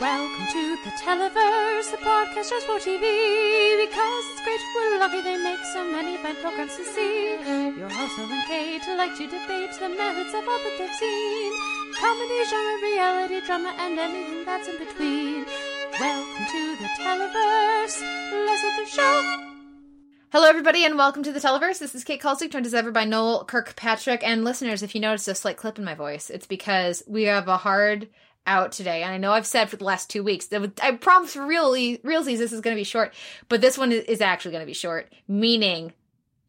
Welcome to the Televerse, the podcast just for TV. Because it's great, we're lucky they make so many fine programs to see. Your hosts Will and Kate like to debate the merits of all that they've seen. Comedy, genre, reality, drama, and anything that's in between. Welcome to the Televerse. Let's the show. Hello, everybody, and welcome to the Televerse. This is Kate Kulzick, joined as ever by Noel Kirkpatrick. And listeners, if you notice a slight clip in my voice, it's because we have a hard out today. And I know I've said for the last two weeks that I promise for really, realsies this is going to be short, but this one is actually going to be short, meaning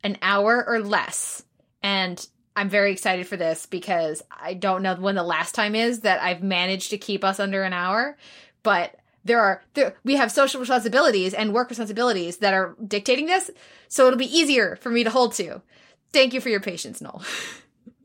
an hour or less. And I'm very excited for this because I don't know when the last time is that I've managed to keep us under an hour, but there are there, we have social responsibilities and work responsibilities that are dictating this so it'll be easier for me to hold to thank you for your patience noel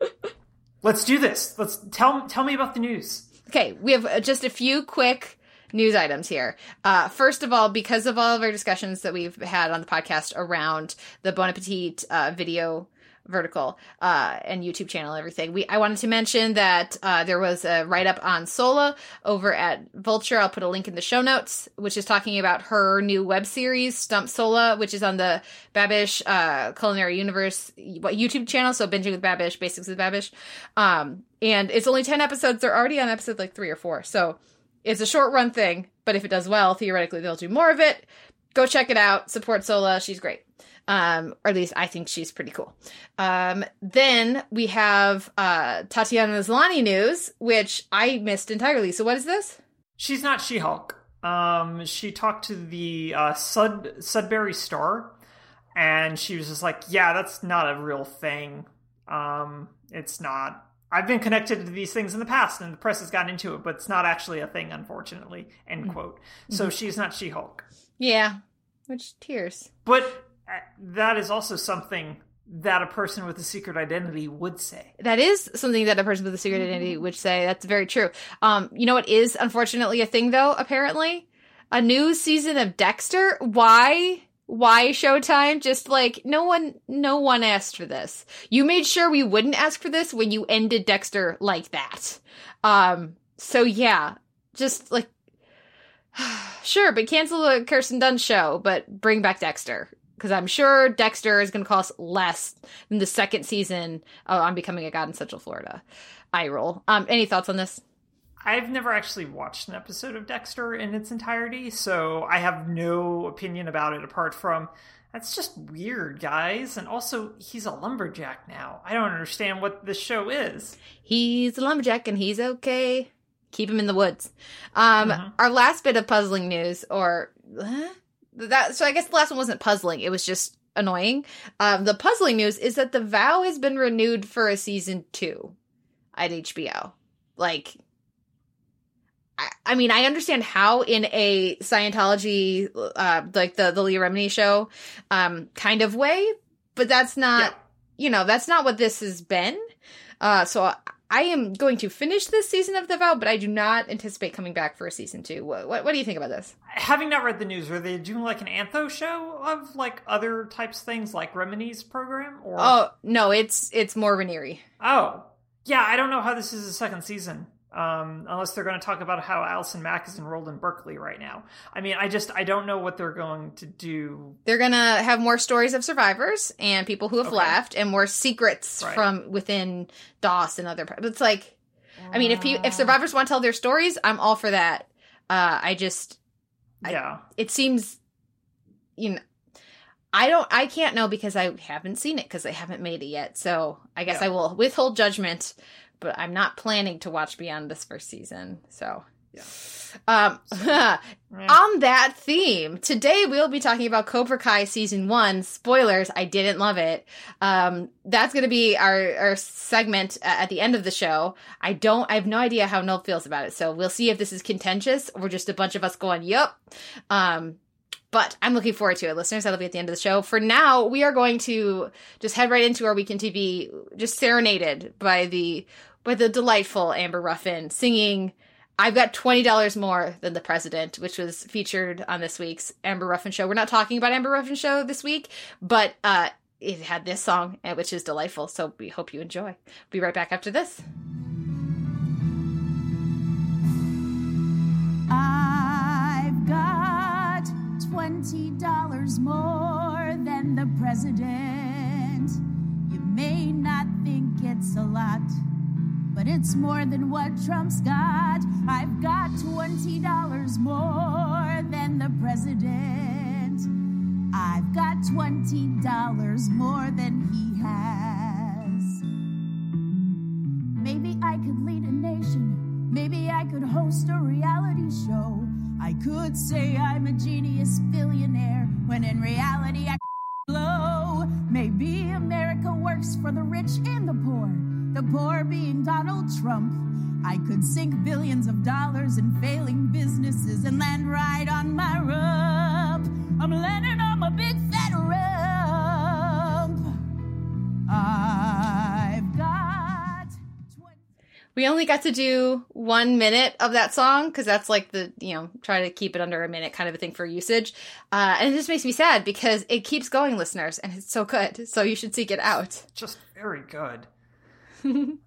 let's do this let's tell tell me about the news okay we have uh, just a few quick news items here. Uh, first of all because of all of our discussions that we've had on the podcast around the bon appetit uh, video vertical uh, and YouTube channel and everything. We I wanted to mention that uh, there was a write up on Sohla over at Vulture. I'll put a link in the show notes, which is talking about her new web series Stump Sohla, which is on the Babish uh, Culinary Universe YouTube channel. So binging with Babish, basics with Babish, um, and it's only ten episodes. They're already on episode like three or four, so it's a short run thing. But if it does well, theoretically they'll do more of it. Go check it out. Support Sohla. She's great. Um, or at least I think she's pretty cool. Um, then we have uh, Tatiana Maslany news, which I missed entirely. So what is this? She's not She-Hulk. Um, she talked to the uh, Sud Sudbury Star, and she was just like, "Yeah, that's not a real thing. Um, it's not. I've been connected to these things in the past, and the press has gotten into it, but it's not actually a thing, unfortunately." End mm-hmm. quote. So mm-hmm. she's not She-Hulk. Yeah, which tears. But that is also something that a person with a secret identity would say. That is something that a person with a secret identity would say. That's very true. Um, you know what is unfortunately a thing though, apparently? A new season of Dexter? Why? Why Showtime? Just like no one no one asked for this. You made sure we wouldn't ask for this when you ended Dexter like that. Um, so yeah, just like sure, but cancel the Kirsten Dunst show, but bring back Dexter because I'm sure Dexter is going to cost less than the second season of On Becoming a God in Central Florida. I roll. Um, any thoughts on this? I've never actually watched an episode of Dexter in its entirety, so I have no opinion about it apart from that's just weird, guys. And also, he's a lumberjack now. I don't understand what this show is. He's a lumberjack and he's okay. Keep him in the woods. Um, mm-hmm. Our last bit of puzzling news, or huh? That so I guess the last one wasn't puzzling. It was just annoying. Um, the puzzling news is that The Vow has been renewed for a season two at HBO. Like, I, I mean, I understand how in a Scientology, uh, like the the Leah Remini show, um, kind of way, but that's not, yeah. you know, that's not what this has been. Uh, so I am going to finish this season of The Vow, but I do not anticipate coming back for a season two. What, what, what do you think about this? Having not read the news, are they doing like an antho show of like other types things like Remini's program? Or oh no, it's it's more Raniere. Oh yeah, I don't know how this is a second season um, unless they're going to talk about how Allison Mack is enrolled in Berkeley right now. I mean, I just I don't know what they're going to do. They're going to have more stories of survivors and people who have okay. left, and more secrets right. from within DOS and other. But it's like, I mean, if you if survivors want to tell their stories, I'm all for that. Uh, I just, yeah, I, it seems, you know. I don't I can't know because I haven't seen it because I haven't made it yet. So I guess yeah. I will withhold judgment but I'm not planning to watch beyond this first season. So, yeah. Um, on that theme, today we'll be talking about Cobra Kai season one. Spoilers, I didn't love it. Um, that's going to be our, our segment at the end of the show. I don't, I have no idea how Noel feels about it. So we'll see if this is contentious or just a bunch of us going, yup. Um, but I'm looking forward to it, listeners. That'll be at the end of the show. For now, we are going to just head right into our weekend TV, just serenaded by the by the delightful Amber Ruffin singing I've got twenty dollars more than the president, which was featured on this week's Amber Ruffin show. We're not talking about Amber Ruffin show this week, but uh, it had this song, eh, which is delightful. So we hope you enjoy. Be right back after this. I've got. $20 more than the president. You may not think it's a lot, but it's more than what Trump's got. I've got $20 more than the president. I've got $20 more than he has. Maybe I could lead a nation. Maybe I could host a reality show. I could say I'm a genius billionaire when in reality I blow. Maybe America works for the rich and the poor, the poor being Donald Trump. I could sink billions of dollars in failing businesses and land right on my rump. I'm landing on my big We only got to do one minute of that song because that's like the, you know, try to keep it under a minute kind of a thing for usage. Uh, and it just makes me sad because it keeps going, listeners, and it's so good. So you should seek it out. Just very good.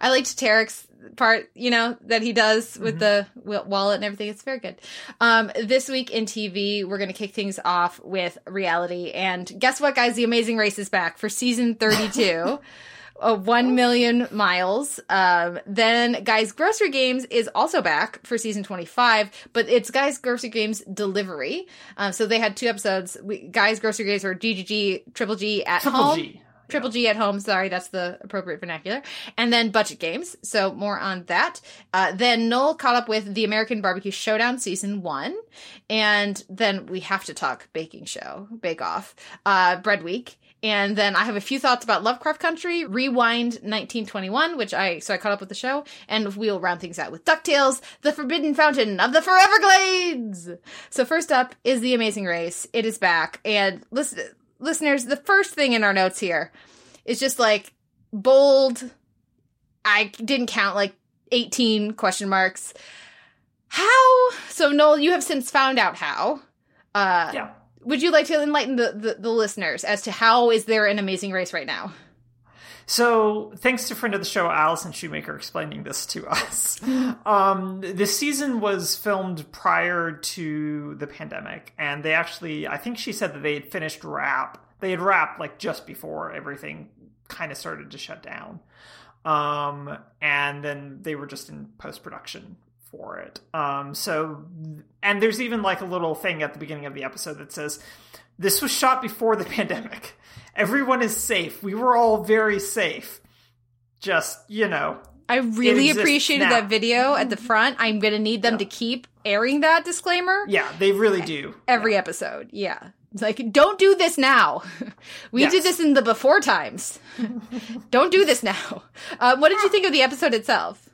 I liked Tarik's part, you know, that he does with the wallet and everything. It's very good. Um, this week in TV, we're going to kick things off with reality. And guess what, guys? The Amazing Race is back for season 32. Uh, 1 million miles. Um, then Guys Grocery Games is also back for season 25, but it's Guys Grocery Games Delivery. Um, so they had two episodes. We, Guys Grocery Games or GGG, Triple G at Triple home. G. Triple G at home. Sorry, that's the appropriate vernacular. And then budget games. So more on that. Uh, then Noel caught up with the American Barbecue Showdown season one. And then we have to talk baking show, Bake Off, uh, Bread Week. And then I have a few thoughts about Lovecraft Country, Rewind 1921, which I, so I caught up with the show, and we'll round things out with DuckTales, The Forbidden Fountain of the Foreverglades! So first up is The Amazing Race. It is back. And listen, listeners, the first thing in our notes here is just like bold. I didn't count like 18 question marks. How? So, Noel, you have since found out how. Uh, Yeah. Would you like to enlighten the, the, the listeners as to how is there an amazing race right now? So, thanks to friend of the show, Allison Shoemaker, explaining this to us. um, this season was filmed prior to the pandemic, and they actually, I think she said that they had finished wrap. They had wrapped like just before everything kind of started to shut down. Um, and then they were just in post production for it. Um, so, and there's even like a little thing at the beginning of the episode that says, This was shot before the pandemic. Everyone is safe. We were all very safe. Just, you know, I really appreciated now. that video at the front. I'm going to need them to keep airing that disclaimer yeah, they really do. every episode. Yeah. It's like, don't do this now. we Yes. did this in the before times. don't do this now. Uh, what did you think of the episode itself?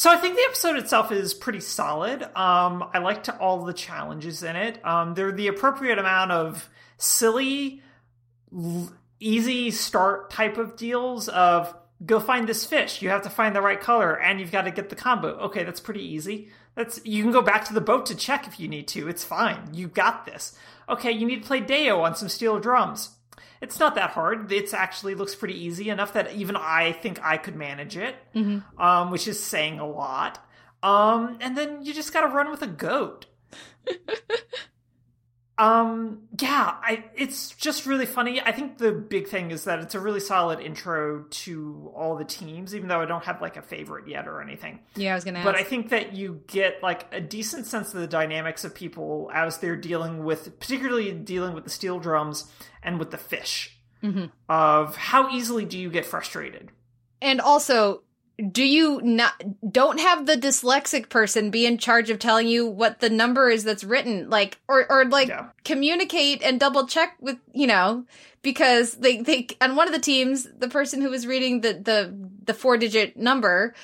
So I think the episode itself is pretty solid. Um, I liked all the challenges in it. Um, they're the appropriate amount of silly, l- easy start type of deals of go find this fish. You have to find the right color and you've got to get the combo. Okay, that's pretty easy. That's you can go back to the boat to check if you need to. It's fine. You got this. Okay, you need to play Day-O on some steel drums. It's not that hard. It's actually looks pretty easy enough that even I think I could manage it, um, which is saying a lot. Um, and then you just got to run with a goat. um, yeah, I it's just really funny. I think the big thing is that it's a really solid intro to all the teams, even though I don't have like a favorite yet or anything. Yeah, I was going to ask. But I think that you get like a decent sense of the dynamics of people as they're dealing with, particularly dealing with the steel drums and with the fish. Mm-hmm. Of how easily do you get frustrated? and also, do you not don't have the dyslexic person be in charge of telling you what the number is that's written like or or like Yeah. communicate and double check with you know because they they on one of the teams the person who was reading the the the four digit number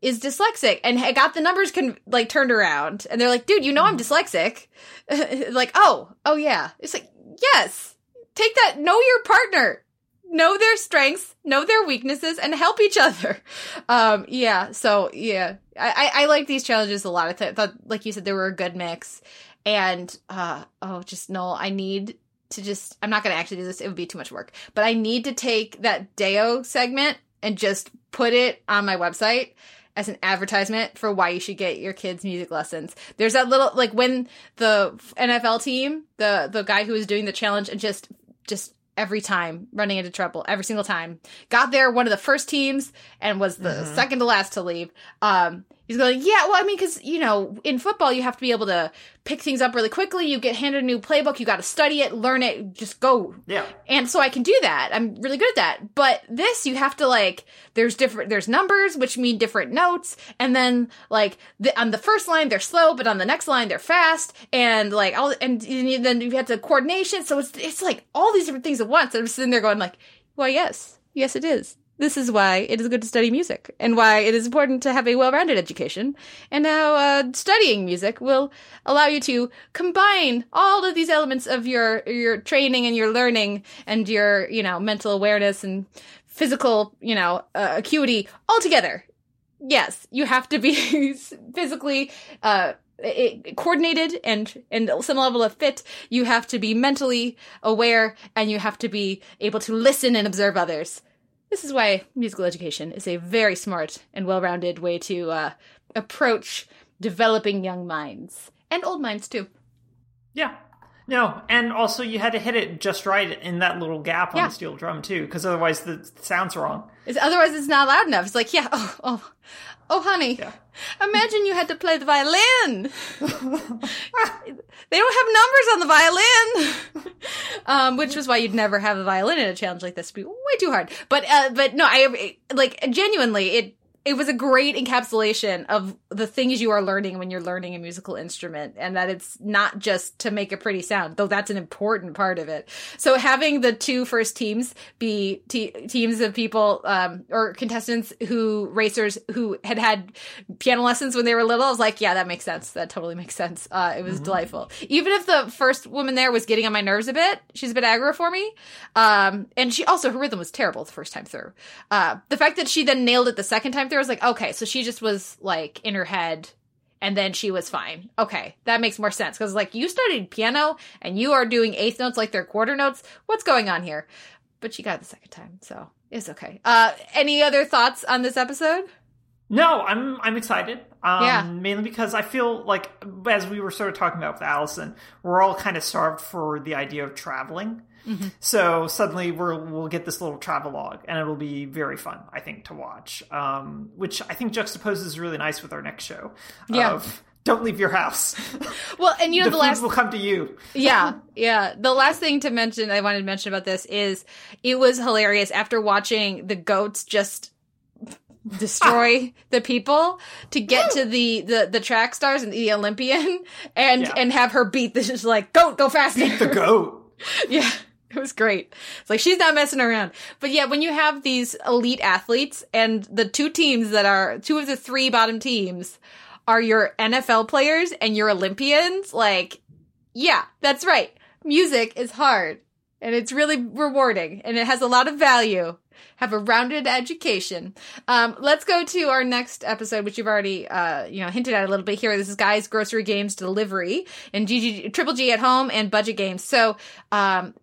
is dyslexic and got the numbers con- like turned around and they're like dude you know i'm mm-hmm. dyslexic like oh oh yeah it's like yes take that know your partner know their strengths, know their weaknesses, and help each other. Um, yeah. So yeah, I, I, like these challenges a lot. I th- thought, like you said, they were a good mix. And uh, oh, just no, I need to just. I'm not going to actually do this. It would be too much work. But I need to take that Day-O segment and just put it on my website as an advertisement for why you should get your kids music lessons. There's that little like when the NFL team, the the guy who was doing the challenge and just just every time running into trouble every single time got there one of the first teams and was the Mm-hmm. second to last to leave um he's going yeah well i mean because you know in football you have to be able to pick things up really quickly you get handed a new playbook you got to study it learn it just go Yeah. and so I can do that. I'm really good at that. But this, you have to like, there's different, there's numbers, which mean different notes. And then like the, on the first line, they're slow, but on the next line, they're fast. And like all, and then you have to coordination. So it's, it's like all these different things at once. And I'm sitting there going like, well, yes, yes, it is. This is why it is good to study music and why it is important to have a well-rounded education. And now, uh, studying music will allow you to combine all of these elements of your, your training and your learning and your, you know, mental awareness and physical, you know, uh, acuity all together. Yes, you have to be physically, uh, i- i- coordinated and and some level of fit you have to be mentally aware and you have to be able to listen and observe others this is why musical education is a very smart and well-rounded way to uh, approach developing young minds and old minds too. Yeah. No, and also you had to hit it just right in that little gap on Yeah. the steel drum too, because otherwise the sound's wrong. It's, otherwise, it's not loud enough. It's like, yeah, oh, oh, oh, honey, Yeah. imagine you had to play the violin. they don't have numbers on the violin, um, which was why you'd never have a violin in a challenge like this. It'd be way too hard. But, uh, but no, I like genuinely it. It was a great encapsulation of the things you are learning when you're learning a musical instrument, and that it's not just to make a pretty sound, though that's an important part of it. So having the two first teams be te- teams of people um, or contestants who racers who had had piano lessons when they were little, I was like, yeah, that makes sense. That totally makes sense. Uh, it was delightful. Even if the first woman there was getting on my nerves a bit, she's a bit aggro for me. Um, and she also her rhythm was terrible the first time through. Uh, the fact that she then nailed it the second time through, I was like, okay, so she just was like in her head and then she was fine. Okay, that makes more sense because like you studied piano and you are doing eighth notes like they're quarter notes. What's going on here? But she got it the second time, so it's okay. Uh, any other thoughts on this episode? No, I'm I'm excited. Um, Yeah. Mainly because I feel like, as we were sort of talking about with Allison, we're all kind of starved for the idea of traveling. Mm-hmm. So suddenly we're, we'll get this little travelogue, and it'll be very fun, I think, to watch. Um, which I think juxtaposes really nice with our next show. Yeah. Of, don't leave your house. Well, and you know the the last will come to you. yeah, yeah. The last thing to mention, I wanted to mention about this is it was hilarious after watching the goats just destroy the people to get to the, the the track stars and the Olympian and Yeah. and have her beat this just like goat go faster. Beat the goat. yeah. It was great. It's like she's not messing around. But yeah, when you have these elite athletes and the two teams that are two of the three bottom teams are your NFL players and your Olympians, like, yeah, that's right. Music is hard and it's really rewarding and it has a lot of value. Have a rounded education. Um, let's go to our next episode, which you've already, uh, you know, hinted at a little bit here. This is Guys Grocery Games Delivery and GG, Triple G at Home and Budget Games. So, um,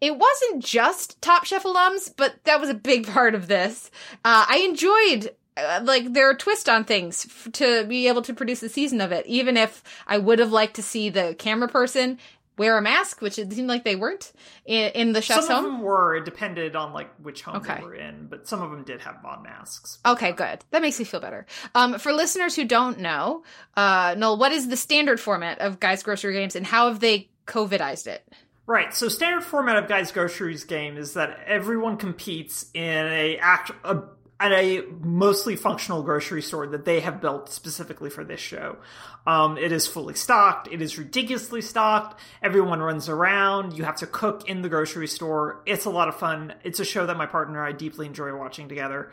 it wasn't just Top Chef alums, but that was a big part of this. Uh, I enjoyed uh, like their twist on things f- to be able to produce a season of it, even if I would have liked to see the camera person wear a mask, which it seemed like they weren't in, in the chef's home. Some of home. them were. It depended on like which home Okay. they were in, but some of them did have on masks. Okay, good. That makes me feel better. Um, for listeners who don't know, uh, Noel, what is the standard format of Guys Grocery Games, and how have they COVIDized it? Right. So standard format of Guys Groceries game is that everyone competes in a act a, at a mostly functional grocery store that they have built specifically for this show. Um, it is fully stocked. It is ridiculously stocked. Everyone runs around. You have to cook in the grocery store. It's a lot of fun. It's a show that my partner and I deeply enjoy watching together.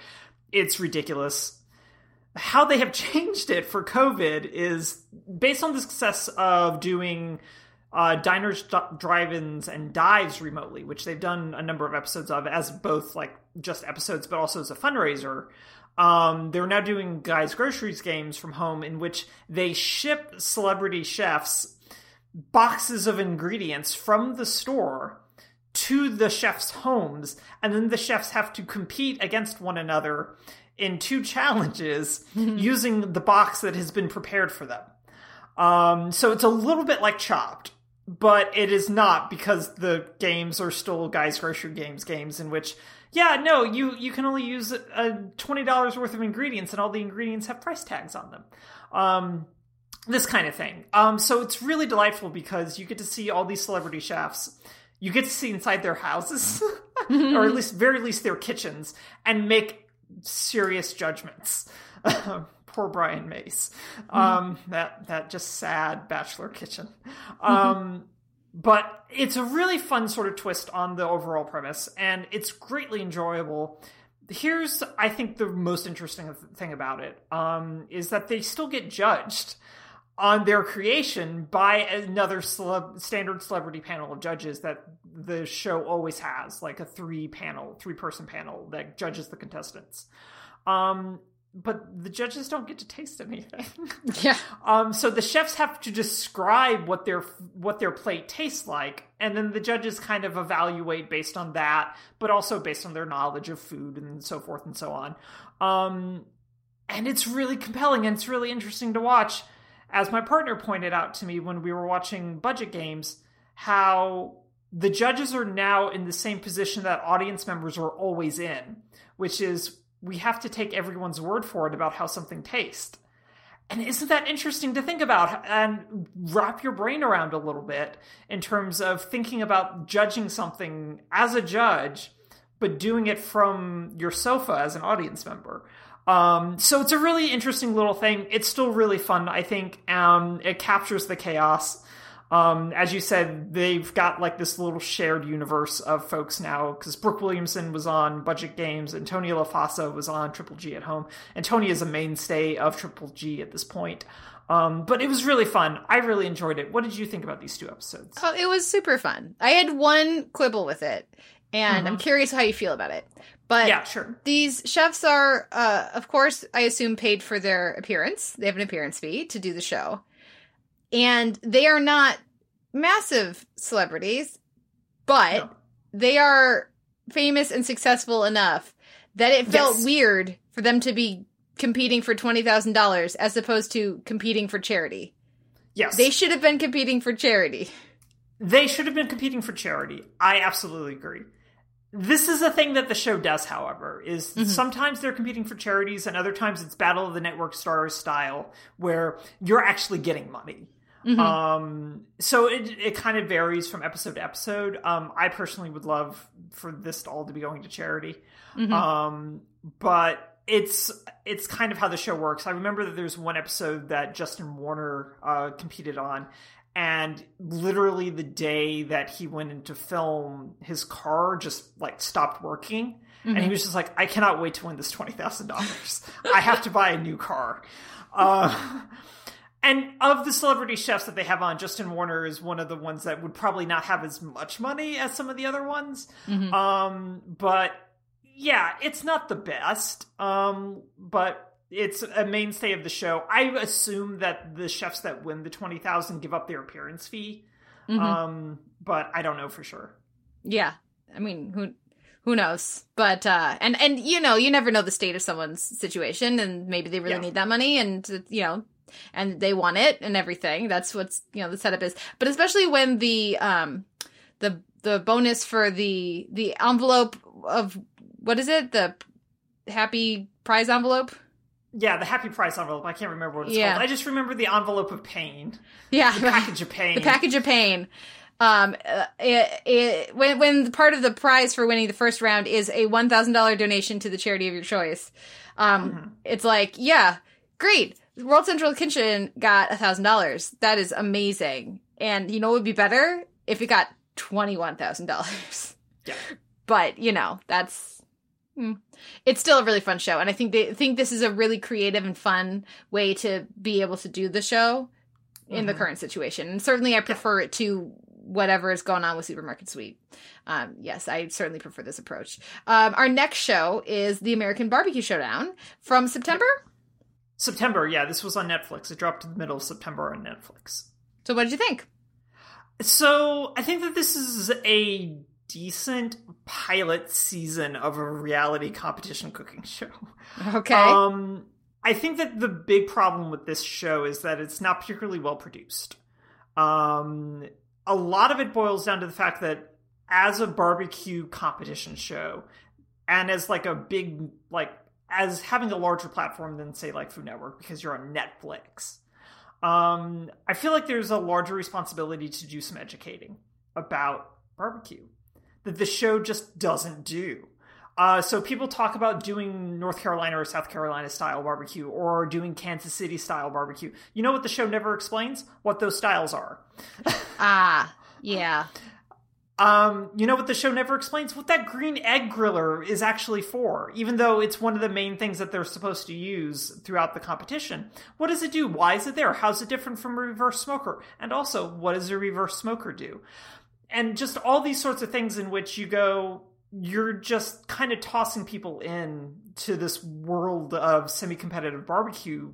It's ridiculous how they have changed it for COVID is based on the success of doing uh, diners, d- drive-ins, and dives remotely, which they've done a number of episodes of as both like just episodes, but also as a fundraiser. Um, they're now doing guys groceries games from home in which they ship celebrity chefs boxes of ingredients from the store to the chefs' homes, and then the chefs have to compete against one another in two challenges using the box that has been prepared for them. Um, so it's a little bit like Chopped, but it is not because the games are still Guys Grocery Games games in which, yeah, no, you you can only use a twenty dollars worth of ingredients, and all the ingredients have price tags on them. Um, this kind of thing. Um, so it's really delightful because you get to see all these celebrity chefs. You get to see inside their houses, or at least, very least, their kitchens, and make serious judgments. Poor Brian Mace. Um, that that just sad bachelor kitchen. Um, but it's a really fun sort of twist on the overall premise, and it's greatly enjoyable. Here's, I think, the most interesting thing about it um, is that they still get judged on their creation by another celeb- standard celebrity panel of judges that the show always has, like a three panel, three person panel that judges the contestants. Um, but the judges don't get to taste anything. Yeah. Um, so the chefs have to describe what their what their plate tastes like, and then the judges kind of evaluate based on that, but also based on their knowledge of food and so forth and so on. Um, and it's really compelling and it's really interesting to watch. As my partner pointed out to me when we were watching Budget Games, how the judges are now in the same position that audience members are always in, which is we have to take everyone's word for it about how something tastes. And isn't that interesting to think about and wrap your brain around a little bit in terms of thinking about judging something as a judge, but doing it from your sofa as an audience member? Um, so it's a really interesting little thing. It's still really fun, I think. Um, it captures the chaos. Um, as you said, they've got like this little shared universe of folks now because Brooke Williamson was on Budget Games, Antonia Lofaso was on Triple G at home. and Antonia is a mainstay of Triple G at this point. Um, but it was really fun. I really enjoyed it. What did you think about these two episodes? Oh, it was super fun. I had one quibble with it, and I'm curious how you feel about it. But Yeah, sure. these chefs are, uh, of course, I assume paid for their appearance. They have an appearance fee to do the show. And they are not massive celebrities, but No. they are famous and successful enough that it felt Yes. weird for them to be competing for $20,000 as opposed to competing for charity. Yes. They should have been competing for charity. They should have been competing for charity. I absolutely agree. This is a thing that the show does, however, is mm-hmm. sometimes they're competing for charities and other times it's Battle of the Network Stars style where you're actually getting money. Um, so it it kind of varies from episode to episode. Um, I personally would love for this all to be going to charity. Um, but it's it's kind of how the show works. I remember that there's one episode that Justin Warner uh, competed on, and literally the day that he went into film, his car just like stopped working. And he was just like, I cannot wait to win this twenty thousand dollars. I have to buy a new car. Uh, and of the celebrity chefs that they have on, Justin Warner is one of the ones that would probably not have as much money as some of the other ones. Um, but yeah, it's not the best. Um, but it's a mainstay of the show. I assume that the chefs that win the twenty thousand give up their appearance fee. Um, but I don't know for sure. Yeah. I mean, who who knows? But uh and and you know, you never know the state of someone's situation and maybe they really Yeah. need that money and you know, and they want it and everything. That's what's, you know, the setup is. But especially when the um the the bonus for the the envelope of what is it? The happy prize envelope? Yeah, the happy prize envelope. I can't remember what it's Yeah. called. I just remember the envelope of pain, Yeah. the package of pain. the package of pain. Um, uh, it, it, when when part of the prize for winning the first round is a one thousand dollar donation to the charity of your choice, um, it's like yeah, great. World Central Kitchen got a thousand dollars. That is amazing. And you know, it would be better if it got twenty one thousand dollars. Yeah. But you know, that's hmm. it's still a really fun show, and I think they think this is a really creative and fun way to be able to do the show in the current situation. And certainly I prefer it to whatever is going on with Supermarket Sweep. Um, yes, I certainly prefer this approach. Um, our next show is the American Barbecue Showdown from September. September, yeah, this was on Netflix. It dropped in the middle of September on Netflix. So what did you think? So I think that this is a decent pilot season of a reality competition cooking show. Okay. Um, I think that the big problem with this show is that it's not particularly well produced. Um, a lot of it boils down to the fact that as a barbecue competition show, and as like a big like as having a larger platform than say like Food Network because you're on Netflix. Um, I feel like there's a larger responsibility to do some educating about barbecue that the show just doesn't do. Uh, so people talk about doing North Carolina or South Carolina style barbecue or doing Kansas City style barbecue. You know what the show never explains? What those styles are. ah, yeah. Um, you know what the show never explains? What that green egg griller is actually for, even though it's one of the main things that they're supposed to use throughout the competition. What does it do? Why is it there? How's it different from a reverse smoker? And also, what does a reverse smoker do? And just all these sorts of things in which you go, you're just kind of tossing people in to this world of semi-competitive barbecue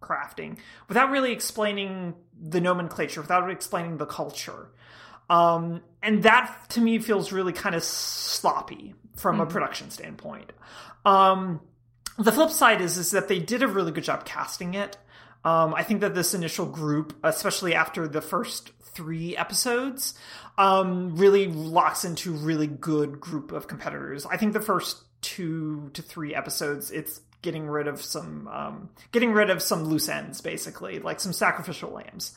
crafting without really explaining the nomenclature, without explaining the culture. Um, and that to me feels really kind of sloppy from mm-hmm. a production standpoint. Um, the flip side is is that they did a really good job casting it. Um, I think that this initial group, especially after the first three episodes, um, really locks into really good group of competitors. I think the first two to three episodes, it's getting rid of some, um, getting rid of some loose ends, basically, like some sacrificial lambs.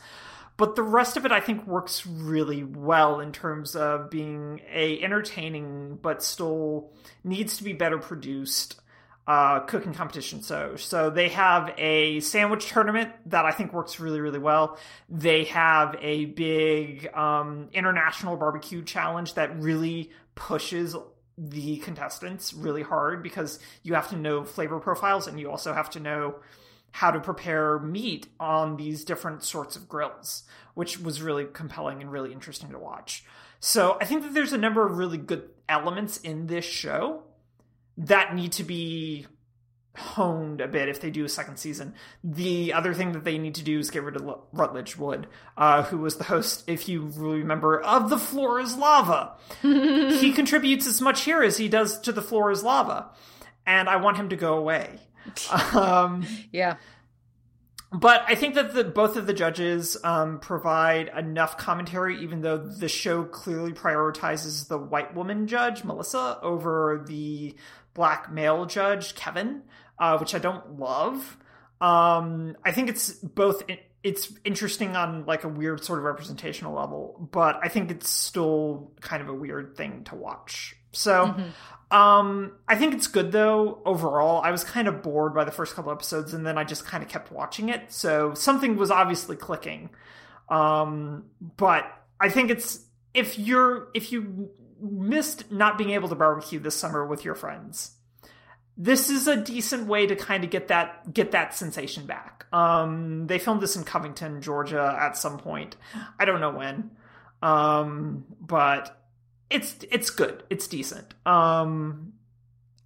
But the rest of it, I think, works really well in terms of being a entertaining but still needs to be better produced uh, cooking competition. So, so they have a sandwich tournament that I think works really, really well. They have a big um, international barbecue challenge that really pushes the contestants really hard because you have to know flavor profiles and you also have to know how to prepare meat on these different sorts of grills, which was really compelling and really interesting to watch. So I think that there's a number of really good elements in this show that need to be honed a bit if they do a second season. The other thing that they need to do is get rid of Rutledge Wood, uh, who was the host, if you remember, of The Floor is Lava. he contributes as much here as he does to The Floor is Lava. And I want him to go away. um, yeah. But I think that the, both of the judges um, provide enough commentary, even though the show clearly prioritizes the white woman judge, Melissa, over the black male judge, Kevin, uh, which I don't love. Um, I think it's both. It's interesting on like a weird sort of representational level, but I think it's still kind of a weird thing to watch. So, mm-hmm. Um, I think it's good though overall. I was kind of bored by the first couple episodes, and then I just kind of kept watching it. So something was obviously clicking. Um, but I think it's if you're if you missed not being able to barbecue this summer with your friends, this is a decent way to kind of get that get that sensation back. Um, they filmed this in Covington, Georgia, at some point. I don't know when, um, but it's it's good. It's decent. Um,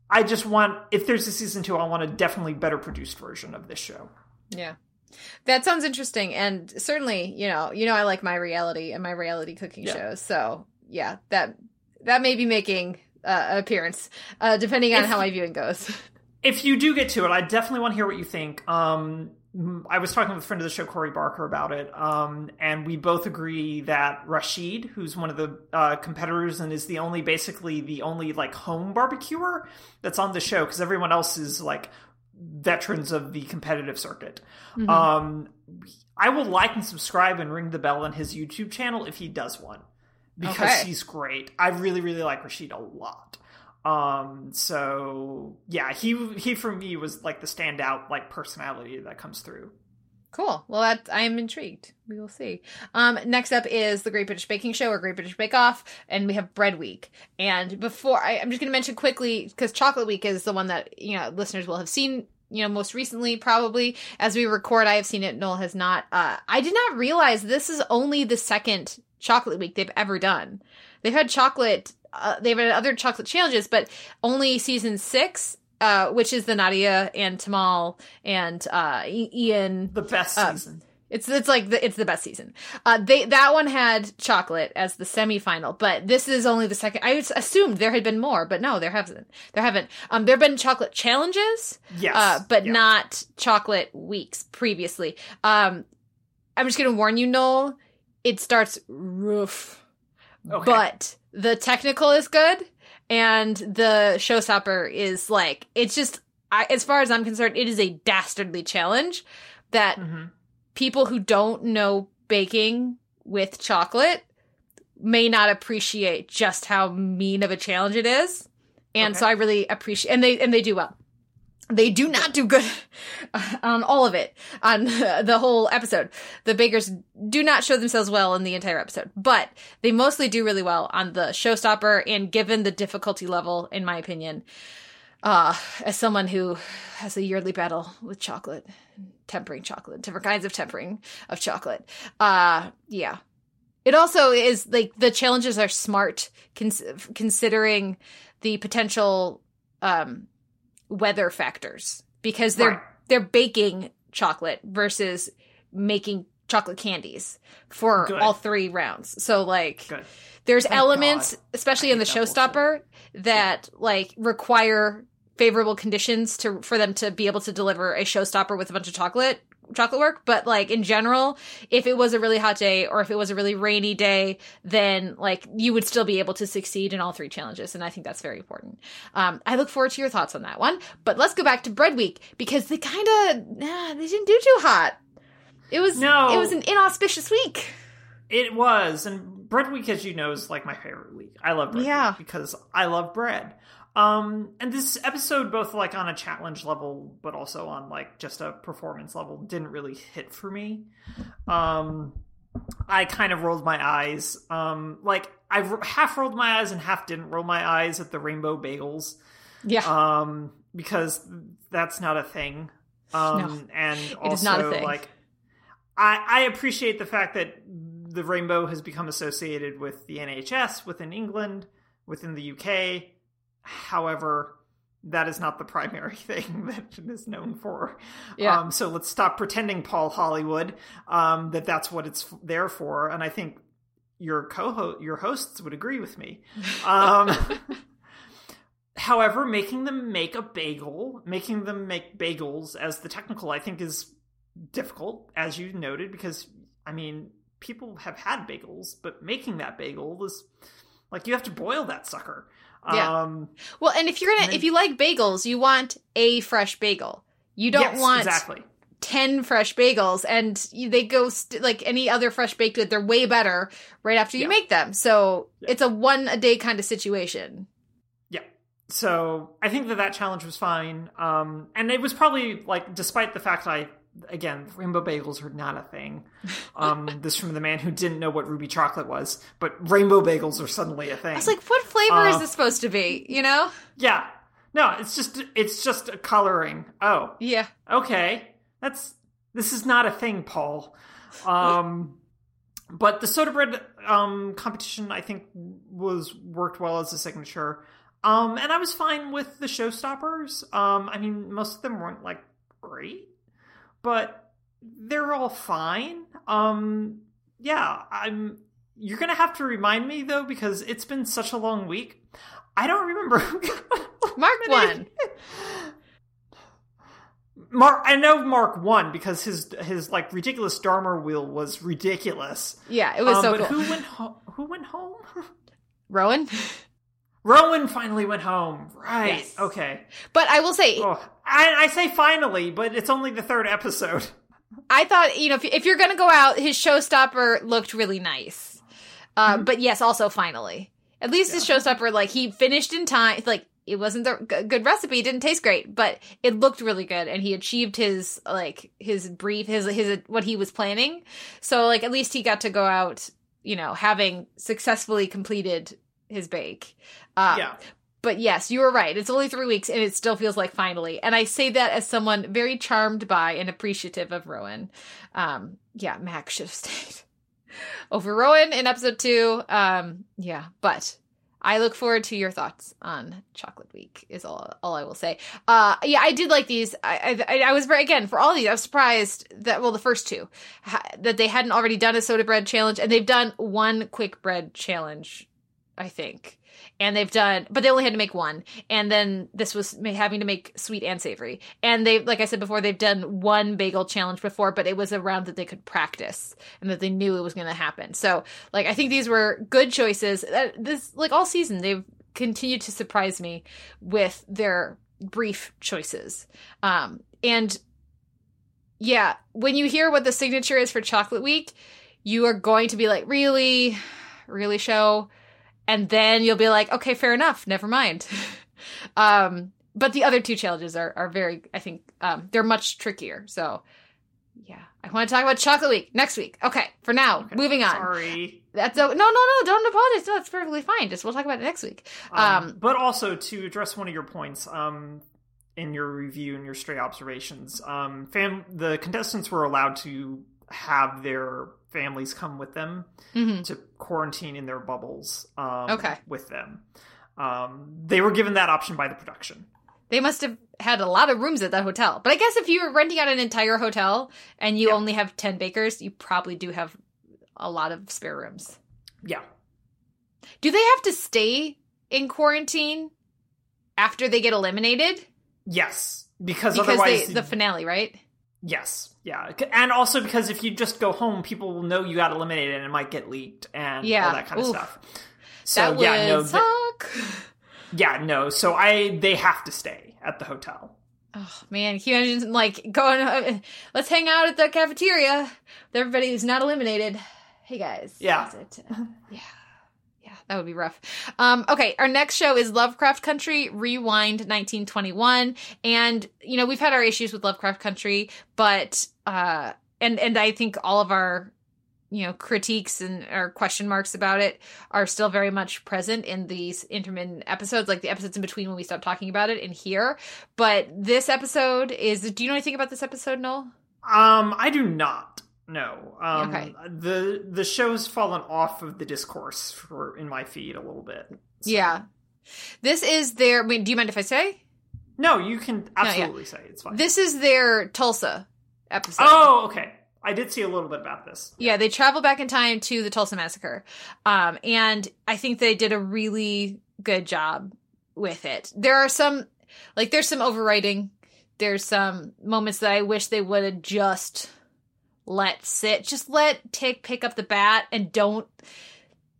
I just want if there's a season two, I want a definitely better produced version of this show. Yeah. That sounds interesting, and certainly, you know, you know, I like my reality and my reality cooking yeah. shows. So, yeah, that that may be making uh, appearance, uh, depending on if, how my viewing goes. If you do get to it, I definitely want to hear what you think. Um, I was talking with a friend of the show, Corey Barker, about it, um, and we both agree that Rashid, who's one of the uh, competitors and is the only, basically the only like home barbecuer that's on the show, because everyone else is like veterans of the competitive circuit. Mm-hmm. Um, I will like and subscribe and ring the bell on his YouTube channel if he does one, because okay. he's great. I really, really like Rashid a lot. Um, so yeah, he he for me was like the standout like personality that comes through. Cool. Well, that I am intrigued. We will see. Um, next up is the Great British Baking Show or Great British Bake Off, and we have Bread Week. And before I, I'm just going to mention quickly because Chocolate Week is the one that you know listeners will have seen. You know, most recently, probably as we record, I have seen it. Noel has not. Uh, I did not realize this is only the second Chocolate Week they've ever done. They've had chocolate uh, they've had other chocolate challenges, but only season six, uh, which is the Nadiya and Tamal and uh, Ian. The best uh, season. It's it's like the, it's the best season. Uh, they that one had chocolate as the semifinal, but this is only the second. I assumed there had been more, but no, there hasn't. There haven't. Um, there have been chocolate challenges, Yes. uh, but yeah. not chocolate weeks previously. Um, I'm just gonna warn you, Noel. It starts rough, Okay. but the technical is good, and the showstopper is like it's just. I, as far as I'm concerned, it is a dastardly challenge that Mhm. people who don't know baking with chocolate may not appreciate just how mean of a challenge it is. And Okay. so I really appreciate and they and they do well. They do not do good on all of it on the whole episode. The bakers do not show themselves well in the entire episode, but they mostly do really well on the showstopper and given the difficulty level in my opinion. Uh, as someone who has a yearly battle with chocolate, tempering chocolate, different kinds of tempering of chocolate. Uh, yeah. It also is like the challenges are smart cons- considering the potential um, weather factors because they're Right. they're baking chocolate versus making chocolate candies for Good. all three rounds. So like Good. there's oh Thank elements, God. especially I in the that showstopper, that like require favorable conditions to for them to be able to deliver a showstopper with a bunch of chocolate chocolate work but like in general if it was a really hot day or if it was a really rainy day then like you would still be able to succeed in all three challenges and i think that's very important um i look forward to your thoughts on that one but let's go back to bread week because they kind of nah, they didn't do too hot it was No. it was an inauspicious week It was, and bread week, as you know, is like my favorite week. I love bread Yeah. week because I love bread. Um, and this episode, both like on a challenge level, but also on like just a performance level, didn't really hit for me. Um, I kind of rolled my eyes. Um, like I half rolled my eyes and half didn't roll my eyes at the rainbow bagels. yeah Um, because that's not a thing. Um, No, and also is not a thing. like I, I appreciate the fact that the rainbow has become associated with the NHS within England, within the UK. However, that is not the primary thing that it is known for. Yeah. Um, so let's stop pretending, Paul Hollywood, um, that that's what it's there for. And I think your co-host, your hosts would agree with me. Um, however, making them make a bagel, making them make bagels as the technical, I think, is difficult, as you noted, because I mean, people have had bagels, but making that bagel is like you have to boil that sucker. Yeah. Um, Well, and if you're gonna, if you like bagels, you want a fresh bagel. You don't yes, want exactly. ten fresh bagels, and they go st- like any other fresh baked good. They're way better right after you Yeah. make them. So Yeah. it's a one a day kind of situation. Yeah. So I think that that challenge was fine. Um, and it was probably like, despite the fact I, again, rainbow bagels are not a thing. Um, this from the man who didn't know what ruby chocolate was, but rainbow bagels are suddenly a thing. I was like, what flavor is Uh, this supposed to be? You know? yeah. No, it's just it's just a coloring. Oh, Yeah. okay. That's this is not a thing, Paul. Um, but the soda bread um competition, I think, was worked well as a signature. Um, and I was fine with the showstoppers. Um, I mean, most of them weren't like great, but they're all fine. Um, yeah, I'm. You're gonna have to remind me though because it's been such a long week. I don't remember. Mark one. Mark, I know Mark won because his his like ridiculous Dharma wheel was ridiculous. Yeah, it was Um, so but cool. who went home? Who went home? Rowan. Rowan finally went home. Right. Yes. Okay. But I will say, Oh, I, I say finally, but it's only the third episode. I thought, you know, if, if you're going to go out, his showstopper looked really nice. Uh, But yes, also finally. At least his showstopper, like, he finished in time. Like, it wasn't the g- good recipe. It didn't taste great, but it looked really good. And he achieved his, like, his brief, his, his, what he was planning. So, like, at least he got to go out, you know, having successfully completed his bake. Uh, yeah. but yes, you were right. It's only three weeks and it still feels like finally. And I say that as someone very charmed by and appreciative of Rowan. Um, yeah, Mak should have stayed over Rowan in episode two. Um, yeah, but I look forward to your thoughts on Chocolate Week. Is all all I will say. Uh, yeah, I did like these. I I, I was very again for all these. I was surprised that well, the first two ha, that they hadn't already done a soda bread challenge, and they've done one quick bread challenge, I think. And they've done, but they only had to make one. And then this was having to make sweet and savory. And they, like I said before, they've done one bagel challenge before, but it was a round that they could practice and that they knew it was going to happen. So, like, I think these were good choices. Uh, This, like, all season, they've continued to surprise me with their brief choices. Um, and yeah, when you hear what the signature is for Chocolate Week, you are going to be like, really, really show, and then you'll be like, okay, fair enough, never mind. um, but the other two challenges are are very, I think, um, they're much trickier. So, yeah, I want to talk about Chocolate Week next week. Okay, for now, moving on. Sorry. That's o- no, no, no, don't apologize. No, that's perfectly fine. Just we'll talk about it next week. Um, Um, but also to address one of your points, um, in your review and your stray observations, um, fam- the contestants were allowed to have their families come with them mhm. to quarantine in their bubbles. Um, Okay. With them, um, they were given that option by the production. They must have had a lot of rooms at that hotel. But I guess if you're renting out an entire hotel and you Yeah. only have 10 bakers, you probably do have a lot of spare rooms. Yeah. Do they have to stay in quarantine after they get eliminated? Yes, because, Because otherwise, they, the finale, right? yes, yeah, and also because if you just go home, people will know you got eliminated and it might get leaked and Yeah. all that kind of Oof. stuff. So that yeah, no, suck. yeah, no. So I they have to stay at the hotel. Oh man, can you imagine like going? Uh, let's hang out at the cafeteria with everybody who's not eliminated. Hey guys? Uh, yeah, yeah, that would be rough. Um, okay, our next show is Lovecraft Country Rewind 1921, and you know we've had our issues with Lovecraft Country, but uh, and and I think all of our you know critiques and or question marks about it are still very much present in these intermittent episodes like the episodes in between when we stop talking about it and here but this episode is do you know anything about this episode noel Um, I do not. No. Um, Okay. The the show's fallen off of the discourse for in my feed a little bit. So- yeah this is their I mean, do you mind if i say No, you can absolutely say it's fine. this is their tulsa episode oh, okay. I did see a little bit about this. Yeah, they travel back in time to the Tulsa massacre. Um, and I think they did a really good job with it. There are some like there's some overwriting. There's some moments that I wish they would have just let sit. Just let Tick pick up the bat and don't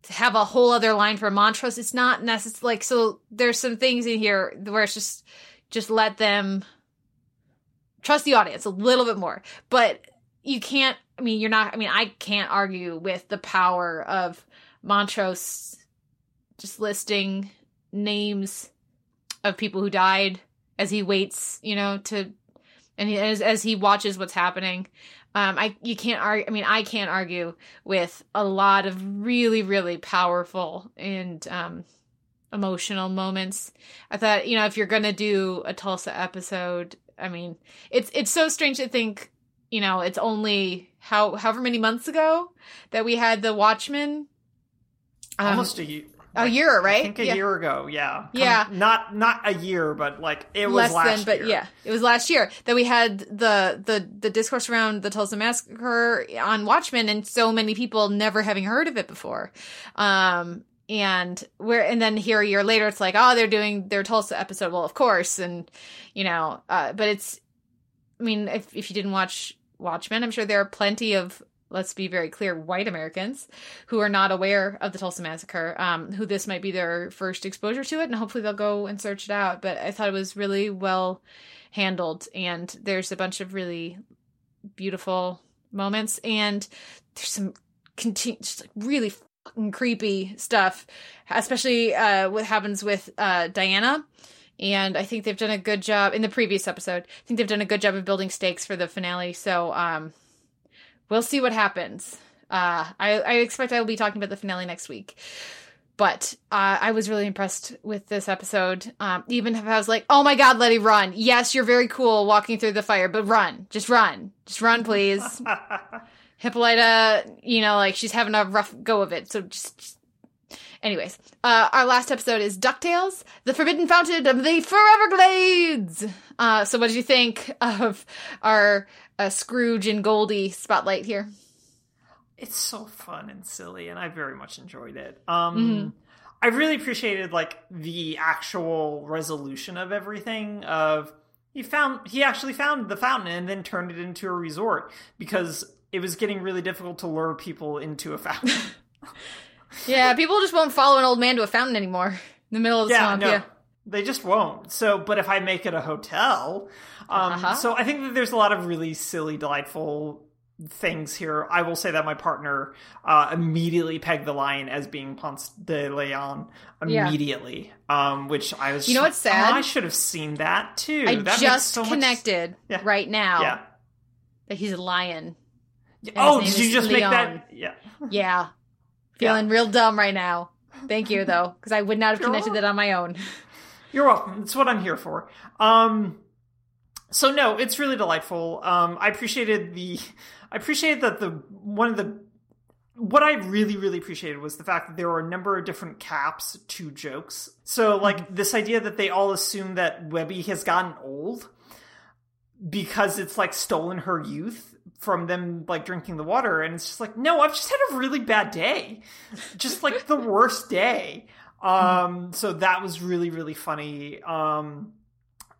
have a whole other line for Montrose. It's not necessary like so there's some things in here where it's just just let them trust the audience a little bit more. But you can't I mean you're not I mean I can't argue with the power of Montrose just listing names of people who died as he waits, you know, to and he, as as he watches what's happening. Um I you can't argue I mean I can't argue with a lot of really really powerful and um emotional moments. I thought, you know, if you're to do a Tulsa episode, I mean, it's it's so strange to think you know it's only how however many months ago that we had the watchmen um, Almost a year. A year right? I think a yeah. year ago. Yeah. Come- Yeah. Not not a year, but like it was less last than but year. yeah it was last year that we had the the the discourse around the tulsa massacre on watchmen and so many people never having heard of it before um and where and then here a year later it's like oh they're doing their tulsa episode well of course and you know uh but it's i mean if, if you didn't watch watchmen i'm sure there are plenty of let's be very clear white americans who are not aware of the tulsa massacre um who this might be their first exposure to it and hopefully they'll go and search it out. But i thought it was really well handled and there's a bunch of really beautiful moments and there's some just like really fucking creepy stuff especially uh what happens with uh diana. And i think they've done a good job in the previous episode i think they've done a good job of building stakes for the finale. So um we'll see what happens uh i i expect i will be talking about the finale next week but uh, I was really impressed with this episode. Um, even if I was like, "Oh my God, Leti, run! Yes, you're very cool walking through the fire, but run, just run, just run, please." Hippolyta, you know, like she's having a rough go of it, so just, just- Anyways, uh, our last episode is DuckTales, The Forbidden Fountain of the Foreverglades. Uh, so, what did you think of our uh, Scrooge and Goldie spotlight here? It's so fun and silly, and I very much enjoyed it. Um, I really appreciated like the actual resolution of everything. Of he found he actually found the fountain and then turned it into a resort because it was getting really difficult to lure people into a fountain. Yeah, people just won't follow an old man to a fountain anymore in the middle of the yeah, swamp. no, Yeah. They just won't. So, but if I make it a hotel, um, Uh-huh. so I think that there's a lot of really silly, delightful things here. I will say that my partner uh, immediately pegged the lion as being Ponce de Leon Yeah. immediately, um, which I was. You know what's sad? "Oh, I should have seen that too. I that just so much- connected Yeah. right now Yeah. that he's a lion. Oh, did you just make that? Yeah. Yeah. Feeling real dumb right now. Thank you, though, because I would not have connected that on my own. You're welcome. It's what I'm here for. Um, so no, it's really delightful. Um, I appreciated the, I appreciated that the one of the, what I really really appreciated was the fact that there were a number of different caps to jokes. So like this idea that they all assume that Webby has gotten old because it's like stolen her youth from them like drinking the water and it's just like no i've just had a really bad day just like the worst day um so that was really really funny. Um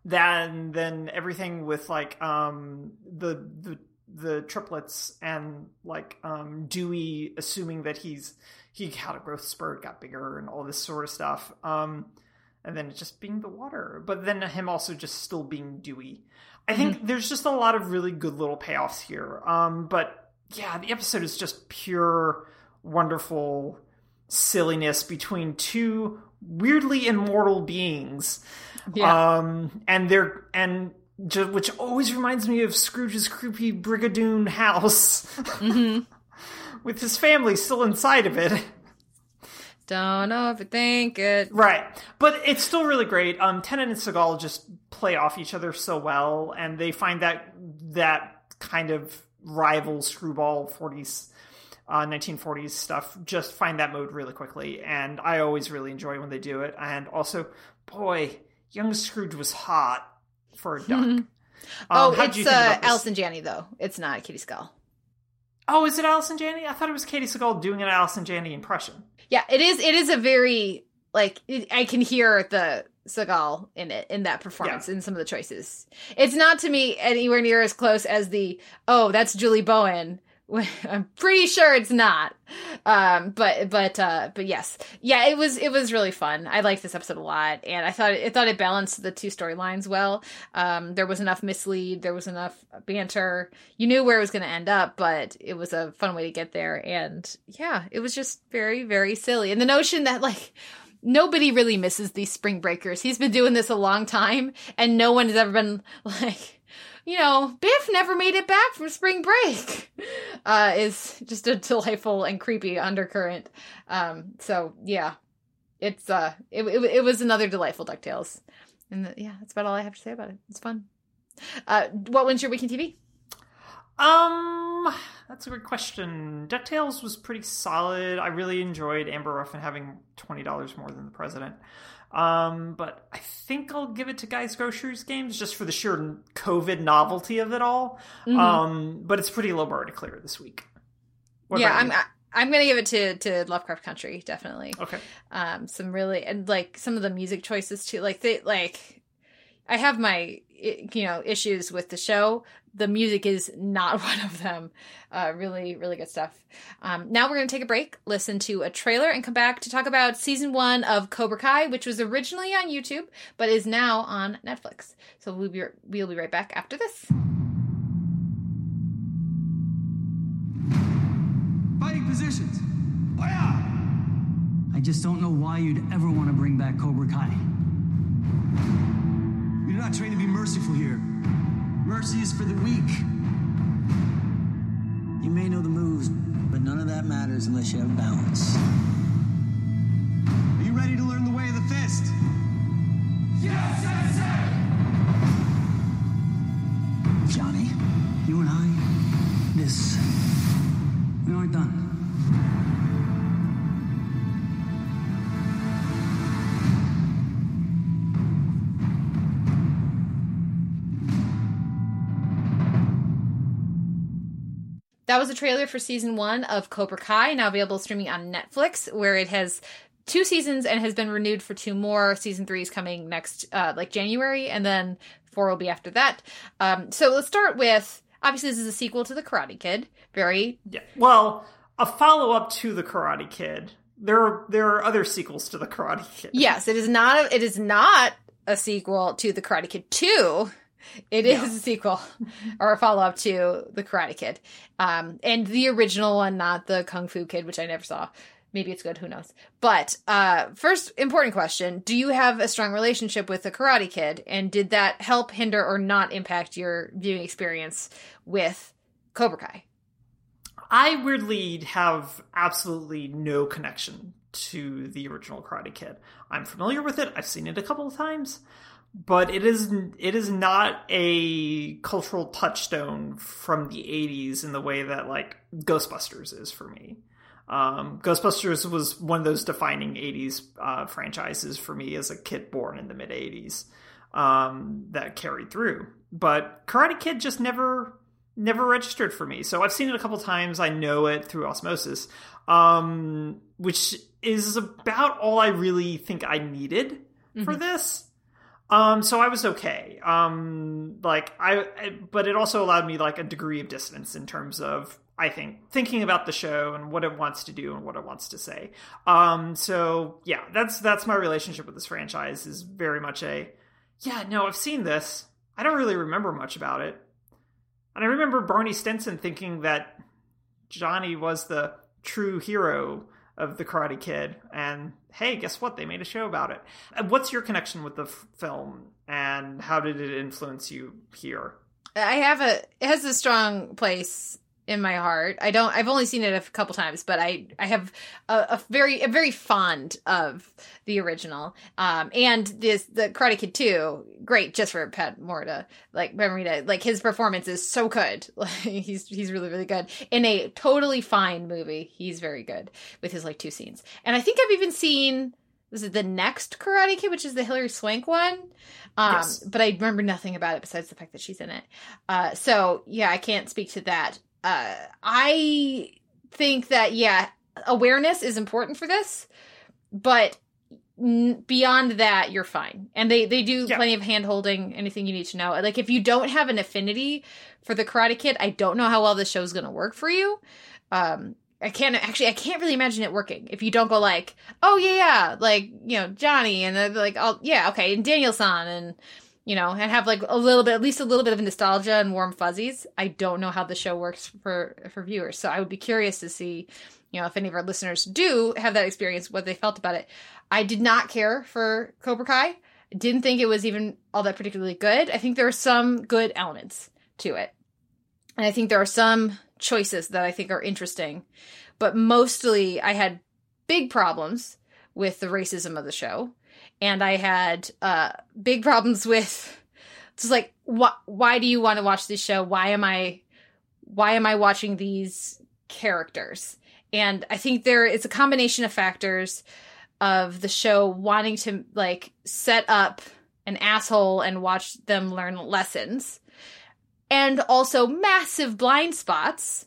then then everything with like um the the the triplets and like um dewey assuming that he's he had a growth spurt got bigger and all this sort of stuff. Um and then just being the water but then him also just still being dewey. I think there's just a lot of really good little payoffs here. Um, but yeah, the episode is just pure, wonderful silliness between two weirdly immortal beings. Yeah. Um, and they're and ju- which always reminds me of Scrooge's creepy Brigadoon house with his family still inside of it. Don't overthink it. Right. But it's still really great. Um Tennant and Sagal just play off each other so well and they find that that kind of rival screwball 40s uh 1940s stuff just find that mode really quickly and I always really enjoy when they do it and also boy young Scrooge was hot for a duck. Um, oh, it's uh? Allison Janney, though. It's not Katey Sagal. Oh, is it Allison Janney? I thought it was Katey Sagal doing an Allison Janney impression. Yeah, it is. It is a very like it, I can hear the Sagal in it in that performance in some of the choices. It's not to me anywhere near as close as the oh that's Julie Bowen. I'm pretty sure it's not. Um, but but uh, but yes, yeah, it was it was really fun. I liked this episode a lot, and I thought it thought it balanced the two storylines well. Um, there was enough mislead, there was enough banter. You knew where it was going to end up, but it was a fun way to get there. And yeah, it was just very very silly. And the notion that like nobody really misses these spring breakers. He's been doing this a long time, and no one has ever been like you know, Biff never made it back from spring break. Uh, is just a delightful and creepy undercurrent. Um, so yeah, it's uh, it, it, it was another delightful Ducktales, and the, yeah, that's about all I have to say about it. It's fun. Uh, what wins your weekend TV? Um, that's a good question. DuckTales was pretty solid. I really enjoyed Amber Ruffin having twenty dollars more than the president. Um, but I think I'll give it to Guys Groceries Games just for the sheer COVID novelty of it all. Um, but it's pretty low bar to clear this week. What yeah, I'm? I, I'm gonna give it to to Lovecraft Country definitely. okay. um some really and like some of the music choices too like they like i have my you know issues with the show. The music is not one of them. Uh really really good stuff. Um now we're gonna take a break listen to a trailer and come back to talk about season one of cobra kai which was originally on youtube but is now on netflix. So we'll be we'll be right back after this. Fighting positions. I just don't know why you'd ever want to bring back Cobra Kai. You're not trained to be merciful here. Mercy is for the weak. You may know the moves, but none of that matters unless you have balance. Are you ready to learn the way of the fist? Yes, sir! Johnny, that was a trailer for season one of Cobra Kai, now available streaming on Netflix, where it has two seasons and has been renewed for two more. Season three is coming next, uh, like January, and then four will be after that. Um, so let's start with obviously this is a sequel to The Karate Kid. Very Yeah. Well, a follow up to the Karate Kid. There are there are other sequels to the Karate Kid. yes, it is not. A, it is not a sequel to The Karate Kid two. It is Yeah. a sequel or a follow up to The Karate Kid, um, and the original one, not the Kung Fu Kid, which I never saw. Maybe it's good, who knows? But uh, first, important question: Do you have a strong relationship with the Karate Kid, and did that help, hinder, or not impact your viewing experience with Cobra Kai? I weirdly have absolutely no connection to the original Karate Kid. I'm familiar with it. I've seen it a couple of times, but it is it is not a cultural touchstone from the 80s in the way that like Ghostbusters is for me. Um, Ghostbusters was one of those defining 80s uh, franchises for me as a kid born in the mid 80s um, that carried through. But Karate Kid just never never registered for me. So I've seen it a couple times. I know it through osmosis, um, which is about all I really think I needed for this. Um, so I was okay. Um, like I, but it also allowed me like a degree of distance in terms of I think thinking about the show and what it wants to do and what it wants to say. Um, so yeah, that's that's my relationship with this franchise is very much a yeah. No, I've seen this. I don't really remember much about it. And I remember Barney Stinson thinking that Johnny was the true hero of the Karate Kid. And hey, guess what? They made a show about it. Uh, what's your connection with the f- film, and how did it influence you here? I have a it has a strong place in my heart. I don't I've only seen it a couple times, but I I have a, a very a very fond of the original. Um and this the Karate Kid 2, great just for Pat Morita. Like Morita, like his performance is so good. Like he's he's really really good. In a totally fine movie, he's very good with his like two scenes. And I think I've even seen was it the next Karate Kid, which is the Hilary Swank one? Um, Yes. but I remember nothing about it besides the fact that she's in it. Uh, so yeah, I can't speak to that. Uh, I think that yeah, awareness is important for this, but n- beyond that, you're fine. And they they do Yeah. plenty of hand holding, anything you need to know. Like if you don't have an affinity for the Karate Kid, I don't know how well this show's gonna work for you. Um, I can't actually. I can't really imagine it working if you don't go like, oh yeah, yeah, like you know Johnny and like, oh yeah, okay, and Daniel-san and you know, and have like a little bit, at least a little bit of nostalgia and warm fuzzies. I don't know how the show works for for viewers, so I would be curious to see, you know, if any of our listeners do have that experience, what they felt about it. I did not care for Cobra Kai. Didn't think it was even all that particularly good. I think there are some good elements to it, and I think there are some choices that I think are interesting, but mostly I had big problems with the racism of the show and I had uh big problems with just like wh- why do you want to watch this show? Why am I why am I watching these characters? And I think there it's a combination of factors of the show wanting to like set up an asshole and watch them learn lessons and also massive blind spots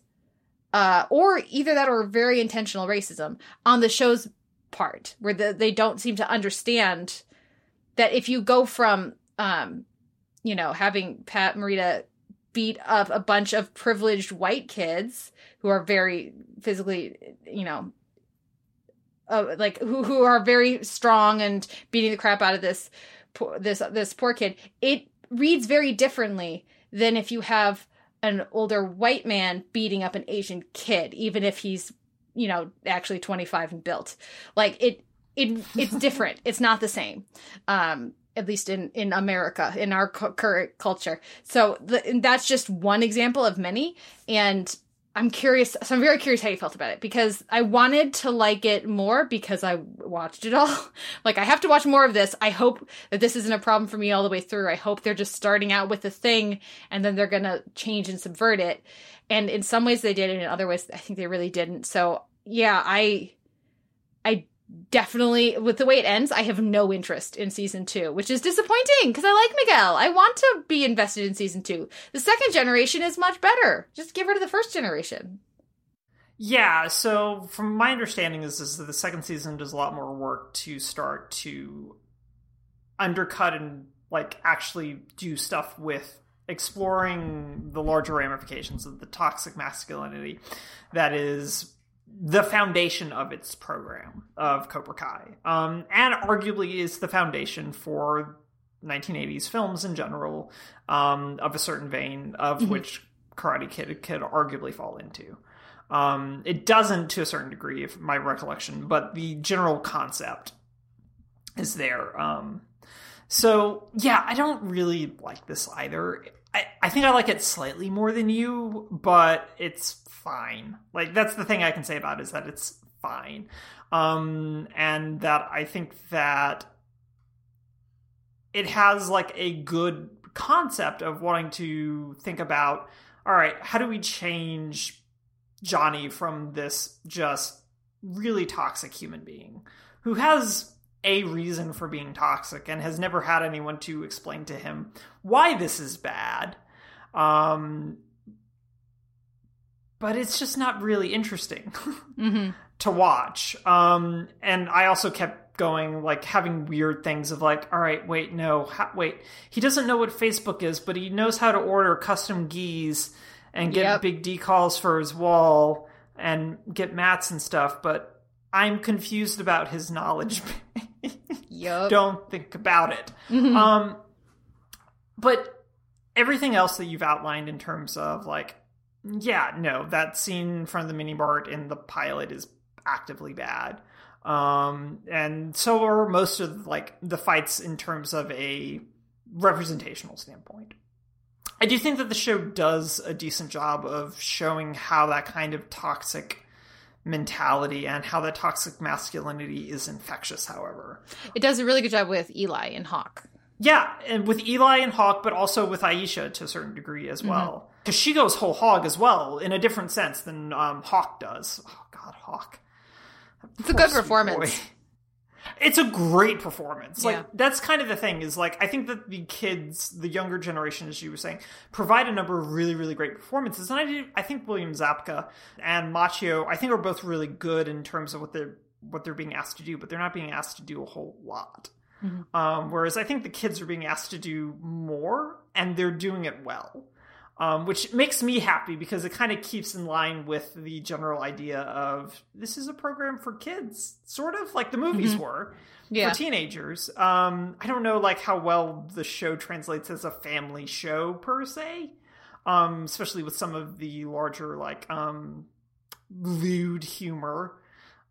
uh or either that or very intentional racism on the show's part where the, they don't seem to understand that if you go from um you know having pat morita beat up a bunch of privileged white kids who are very physically you know uh, like who who are very strong and beating the crap out of this this this poor kid it reads very differently than if you have an older white man beating up an asian kid even if he's you know actually 25 and built. Like it it it's different. It's not the same um at least in in america in our cu- current culture. So the, that's just one example of many. And i'm curious so i'm very curious how you felt about it because i wanted to like it more because i watched it all. Like i have to watch more of this. I hope that this isn't a problem for me all the way through. I hope they're just starting out with a thing and then they're gonna change and subvert it and in some ways they did and in other ways i think they really didn't so yeah i i definitely with the way it ends, I have no interest in season two, which is disappointing because I like Miguel. I want to be invested in season two. The second generation is much better. Just give her to the first generation. Yeah, so from my understanding is, is that the second season does a lot more work to start to undercut and like actually do stuff with exploring the larger ramifications of the toxic masculinity that is the foundation of its program of Cobra Kai, um, and arguably is the foundation for 1980s films in general, um, of a certain vein of which Karate Kid could arguably fall into. Um, it doesn't to a certain degree, if my recollection, but the general concept is there. Um, so yeah, I don't really like this either. I, I think I like it slightly more than you, but it's fine. Like that's the thing I can say about it is that it's fine. Um, and that I think that it has like a good concept of wanting to think about all right, how do we change Johnny from this just really toxic human being who has a reason for being toxic and has never had anyone to explain to him why this is bad. Um, but it's just not really interesting to watch. Um, and I also kept going, like having weird things of like, all right, wait, no, ha- wait, he doesn't know what Facebook is, but he knows how to order custom geese and get Yep. big decals for his wall and get mats and stuff. But I'm confused about his knowledge. Yup. Don't think about it. Um, but everything else that you've outlined in terms of like, yeah, no, that scene in front of the mini mart in the pilot is actively bad. Um, and so are most of like the fights in terms of a representational standpoint. I do think that the show does a decent job of showing how that kind of toxic mentality and how that toxic masculinity is infectious, however. It does a really good job with Eli and Hawk. Yeah, and with Eli and Hawk, but also with Aisha to a certain degree as well. Because she goes whole hog as well, in a different sense than um, Hawk does. Oh, God, Hawk. It's a good performance. It's a great performance. Like Yeah. that's kind of the thing is like I think that the kids, the younger generation, as you were saying, provide a number of really, really great performances. And I do, I think William Zabka and Macchio, I think are both really good in terms of what they're what they're being asked to do, but they're not being asked to do a whole lot. Um, whereas I think the kids are being asked to do more, and they're doing it well, um, which makes me happy because it kind of keeps in line with the general idea of this is a program for kids, sort of like the movies were Yeah. for teenagers. Um, I don't know like how well the show translates as a family show per se, um, especially with some of the larger like um, lewd humor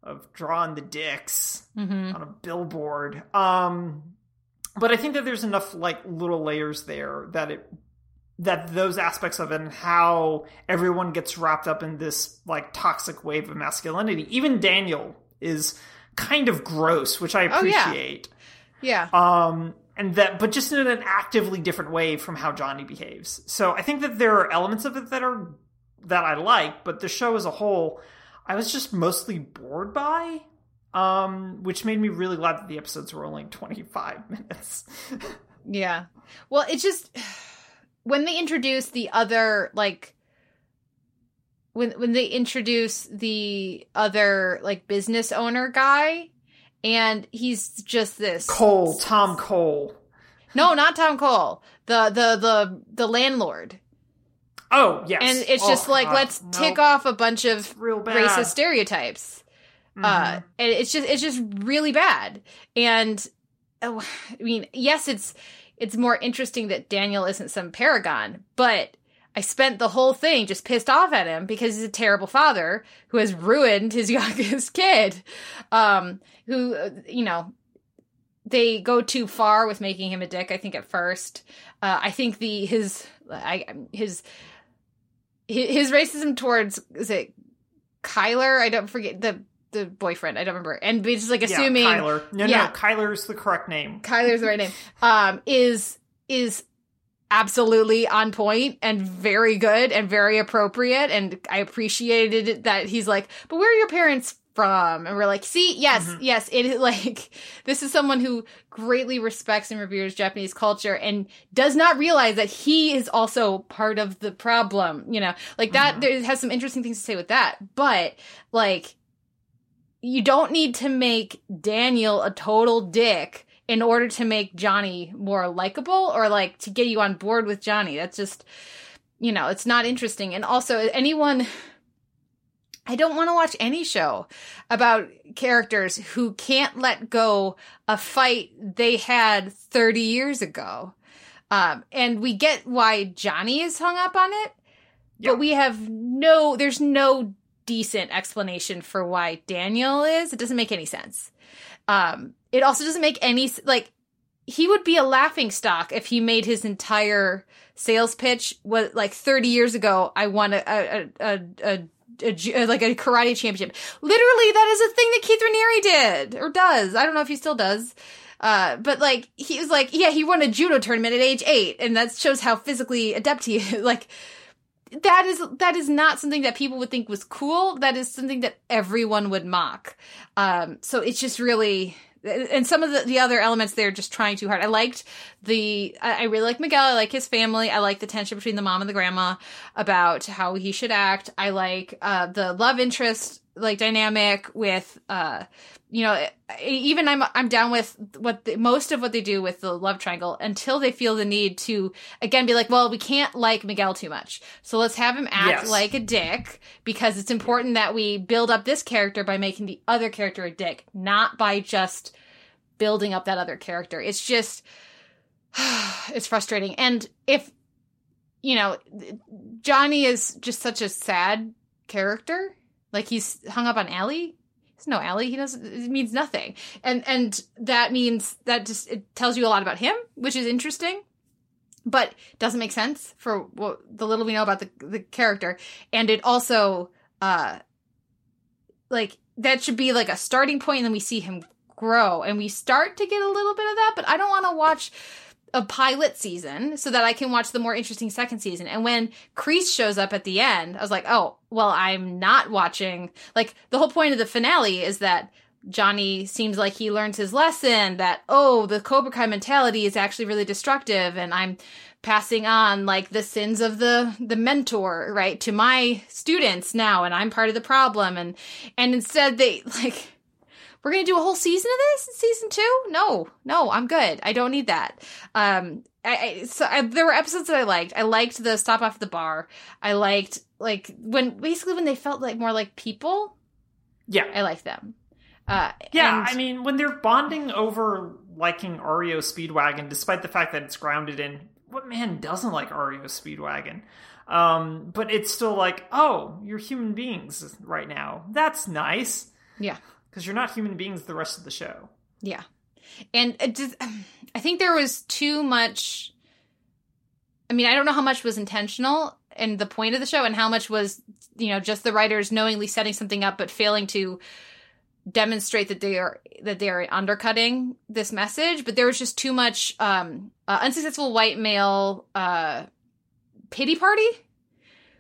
of drawing the dicks Mm-hmm. on a billboard. Um, but I think that there's enough like little layers there that it that those aspects of it and how everyone gets wrapped up in this like toxic wave of masculinity. Even Daniel is kind of gross, which I Oh, yeah. appreciate. Yeah. Um, and that, but just in an actively different way from how Johnny behaves. So I think that there are elements of it that are that I like, but the show as a whole, I was just mostly bored by. Um, which made me really glad that the episodes were only 25 minutes. Yeah. Well, it just when they introduce the other like when when they introduce the other like business owner guy and he's just this Cole, Tom Cole. No, not Tom Cole. The the the the landlord. Oh, yes. And it's Oh, just like God, let's no, tick off a bunch of racist stereotypes. Uh, and it's just it's just really bad. And oh, I mean, yes, it's it's more interesting that Daniel isn't some paragon, but I spent the whole thing just pissed off at him because he's a terrible father who has ruined his youngest kid. Um, who uh, you know they go too far with making him a dick. I think at first, uh, I think the his I his his his racism towards is it Kyler? I don't forget the the boyfriend. I don't remember. And it's just like Yeah, assuming Kyler. No, yeah. no, Kyler's the correct name. Kyler's the right name. Um, is is absolutely on point and very good and very appropriate. And I appreciated it that he's like, but where are your parents from and we're like see yes yes it is like this is someone who greatly respects and reveres japanese culture and does not realize that he is also part of the problem you know like that there has some interesting things to say with that but like you don't need to make daniel a total dick in order to make johnny more likable or like to get you on board with johnny that's just you know it's not interesting and also anyone I don't want to watch any show about characters who can't let go a fight they had 30 years ago. Um, and we get why Johnny is hung up on it, Yeah. but we have no, there's no decent explanation for why Daniel is. It doesn't make any sense. Um, it also doesn't make any, like, he would be a laughing stock if he made his entire sales pitch was like 30 years ago. I won a, a, a, a, a, ju- like a karate championship. Literally, that is a thing that Keith Raniere did or does. I don't know if he still does. Uh, but like he was like, yeah, he won a judo tournament at age eight, and that shows how physically adept he is. like that is that is not something that people would think was cool. That is something that everyone would mock. Um, so it's just really and some of the, the other elements they're just trying too hard. I liked the I, I really like Miguel. I like his family. I like the tension between the mom and the grandma about how he should act. I like uh, the love interest like dynamic with uh you know even i'm i'm down with what the, most of what they do with the love triangle until they feel the need to again be like well we can't like miguel too much. So let's have him act Yes. like a dick because it's important that we build up this character by making the other character a dick not by just building up that other character. It's just it's frustrating. And if you know johnny is just such a sad character like he's hung up on Allie. There's no Allie. He doesn't. It means nothing. And and that means that just it tells you a lot about him, which is interesting, but doesn't make sense for what the little we know about the the character. And it also, uh, like that should be like a starting point, and then we see him grow, and we start to get a little bit of that. But I don't want to watch a pilot season so that I can watch the more interesting second season. And when Kreese shows up at the end, I was like, oh, well, I'm not watching. Like, the whole point of the finale is that Johnny seems like he learns his lesson that, oh, the Cobra Kai mentality is actually really destructive, and I'm passing on like the sins of the the mentor right to my students now and i'm part of the problem and and instead they like we're gonna do a whole season of this? In season two? No no i'm good. I don't need that. Um i, I so I, there were episodes that i liked. I liked the stop off the bar. I liked like when basically when they felt like more like people Yeah. i liked them. Uh Yeah, and- I mean, when they're bonding over liking REO Speedwagon, despite the fact that it's grounded in what man doesn't like REO Speedwagon? Um, but it's still like, oh, you're human beings right now. That's nice. Yeah because you're not human beings the rest of the show. Yeah. And it just, I think there was too much. I mean, I don't know how much was intentional and the point of the show and how much was, you know, just the writers knowingly setting something up but failing to demonstrate that they are that they are undercutting this message but there was just too much um uh, unsuccessful white male uh pity party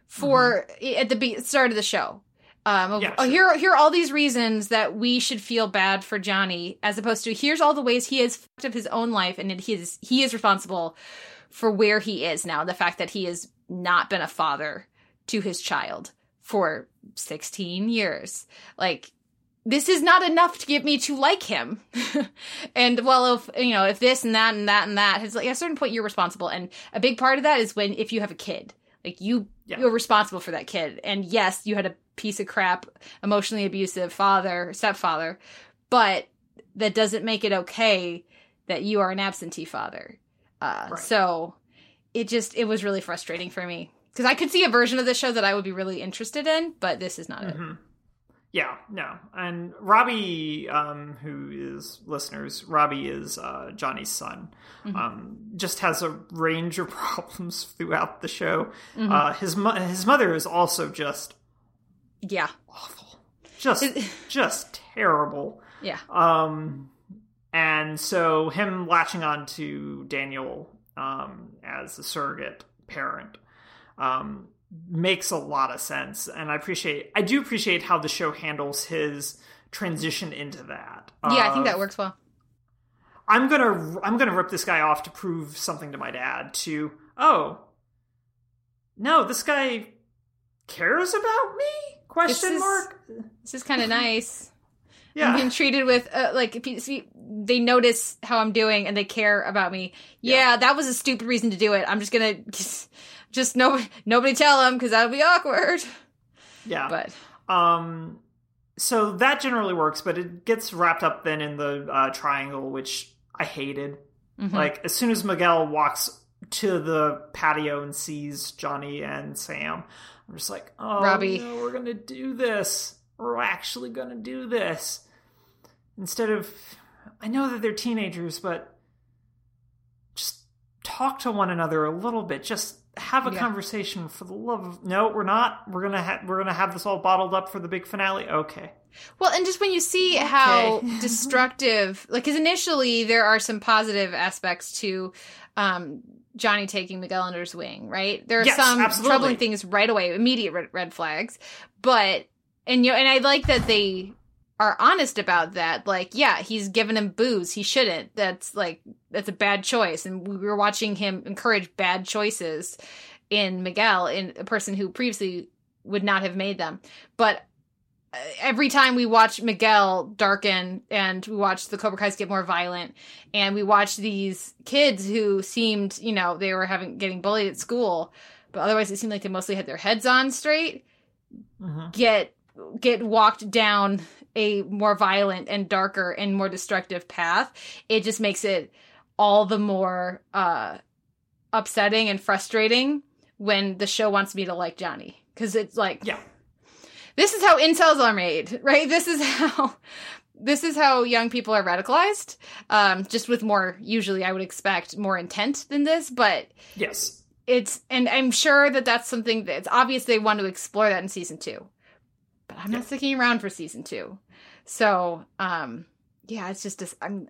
for at the be- start of the show um, of, Yeah, oh, sure. here, here are all these reasons that we should feel bad for Johnny, as opposed to here's all the ways he has fucked up his own life, and he is he is responsible for where he is now. The fact that he has not been a father to his child for 16 years, like this is not enough to get me to like him. and well, if you know, if this and that and that and that, it's like at a certain point you're responsible, and a big part of that is when if you have a kid, like you Yeah. you're responsible for that kid. And yes, you had a piece of crap, emotionally abusive father, stepfather, but that doesn't make it okay that you are an absentee father. Uh, Right. So it just it was really frustrating for me because I could see a version of the show that I would be really interested in, but this is not it. Yeah, no. And Robbie, um, who is listeners, Robbie is uh, Johnny's son. Mm-hmm. Um, just has a range of problems throughout the show. Mm-hmm. Uh, his mo- his mother is also just Yeah, awful, just just terrible. yeah, Um, and so him latching on to Daniel um, as a surrogate parent um, makes a lot of sense, and I appreciate. I do appreciate how the show handles his transition into that. Yeah, I think that works well. I'm gonna I'm gonna rip this guy off to prove something to my dad. To oh, no, this guy cares about me? Question is- mark. This is kind of nice. Yeah. I'm being treated with uh, like if you see, they notice how I'm doing and they care about me. Yeah, that was a stupid reason to do it. I'm just gonna just, no nobody tell them because that'll be awkward. yeah. But Um, so that generally works, but it gets wrapped up then in the uh, triangle, which I hated. mhm. Like as soon as Miguel walks to the patio and sees Johnny and Sam, I'm just like, oh, Robbie. no, we're gonna do this. We're actually gonna do this. Instead of, I know that they're teenagers, but just talk to one another a little bit. Just have a Yeah. conversation for the love of. No, we're not. We're gonna ha- we're gonna have this all bottled up for the big finale. Okay. Well, and just when you see how destructive, like, because initially there are some positive aspects to um, Johnny taking Miguel under his wing, right? There are Yes, some absolutely. troubling things right away, immediate red, red flags, but and you know, and I like that they are honest about that. Like, yeah, he's given him booze. He shouldn't. That's like that's a bad choice, and we were watching him encourage bad choices in Miguel, in a person who previously would not have made them, but every time we watch Miguel darken and we watch the Cobra Kai's get more violent and we watch these kids who seemed, you know, they were having getting bullied at school, but otherwise it seemed like they mostly had their heads on straight, Mhm. get get walked down a more violent and darker and more destructive path. It just makes it all the more uh upsetting and frustrating when the show wants me to like Johnny cuz it's like Yeah. this is how incels are made, right? This is how this is how young people are radicalized. Um, just with more, usually I would expect more intent than this, but Yes. it's and I'm sure that that's something that it's obvious they want to explore that in season two, but I'm not sticking around for season two. So, um, yeah, it's just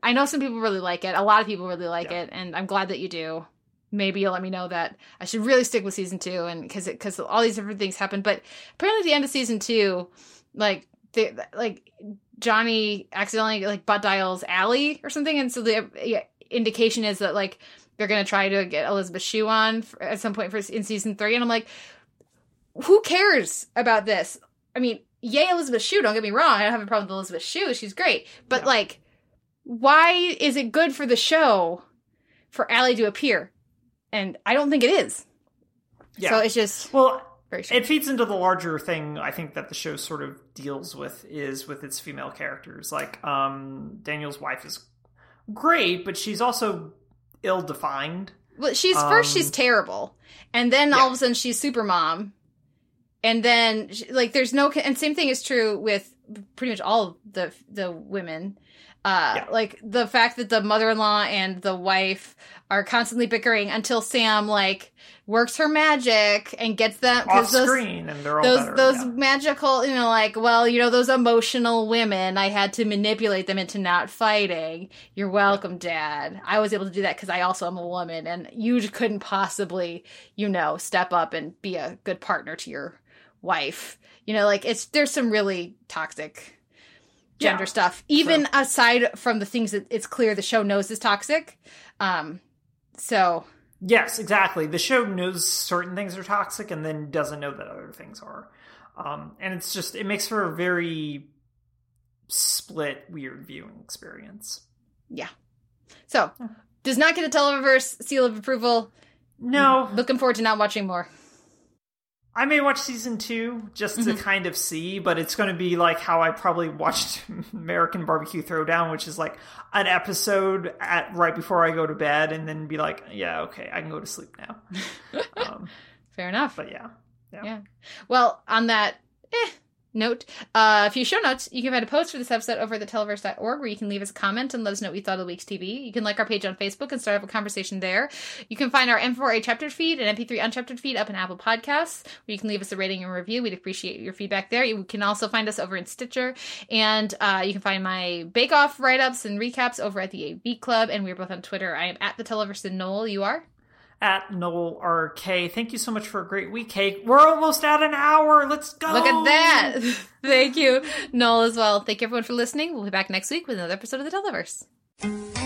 I know some people really like it. A lot of people really like Yeah. it, and I'm glad that you do. Maybe you'll let me know that I should really stick with season two, and because because all these different things happen. But apparently, at the end of season two, like they like Johnny accidentally like butt dials Allie or something, and so the yeah, indication is that like they're gonna try to get Elizabeth Shue on for, at some point for in season three, and I'm like, who cares about this? I mean, yay Elizabeth Shue! Don't get me wrong, I don't have a problem with Elizabeth Shue; she's great. But Yeah. like, why is it good for the show for Allie to appear? And I don't think it is. Yeah. So it's just well, it feeds into the larger thing I think that the show sort of deals with is with its female characters. Like um Daniel's wife is great, but she's also ill defined. Well, she's first she's Um, terrible, and then yeah. all of a sudden she's super mom, and then like there's no and same thing is true with pretty much all the the women. Uh, Yeah. like the fact that the mother-in-law and the wife are constantly bickering until Sam like works her magic and gets them Off those screen and they're all those better. those yeah. magical you know like well you know those emotional women i had to manipulate them into not fighting you're welcome dad i was able to do that because i also am a woman and you couldn't possibly you know step up and be a good partner to your wife you know like it's there's some really toxic gender Yeah. stuff even aside from the things that it's clear the show knows is toxic um so Yes, exactly. The show knows certain things are toxic and then doesn't know that other things are. Um, and it's just it makes for a very split, weird viewing experience. yeah so does not get a televerse seal of approval No, Looking forward to not watching more. I may watch season two just Mm-hmm. to kind of see, but it's going to be like how I probably watched American Barbecue Showdown, which is like an episode at right before I go to bed, and then be like, yeah, okay, I can go to sleep now. um, Fair enough. but yeah, yeah, Yeah. Well, on that eh, note, uh, a few show notes. You can find a post for this episode over at theteleverse.org where you can leave us a comment and let us know what you thought of the week's TV. You can like our page on Facebook and start up a conversation there. You can find our M4A chaptered feed and MP3 unchaptered feed up in Apple Podcasts where you can leave us a rating and review. We'd appreciate your feedback there. You can also find us over in Stitcher and uh, you can find my Bake Off write ups and recaps over at the AV Club. And we're both on Twitter. I am at the Televerse and Noel. You are? At Noel RK. Thank you so much for a great week, Kate. We're almost at an hour. Let's go. Look at that. Thank you, Noel, as well. Thank you everyone for listening. We'll be back next week with another episode of the Televerse.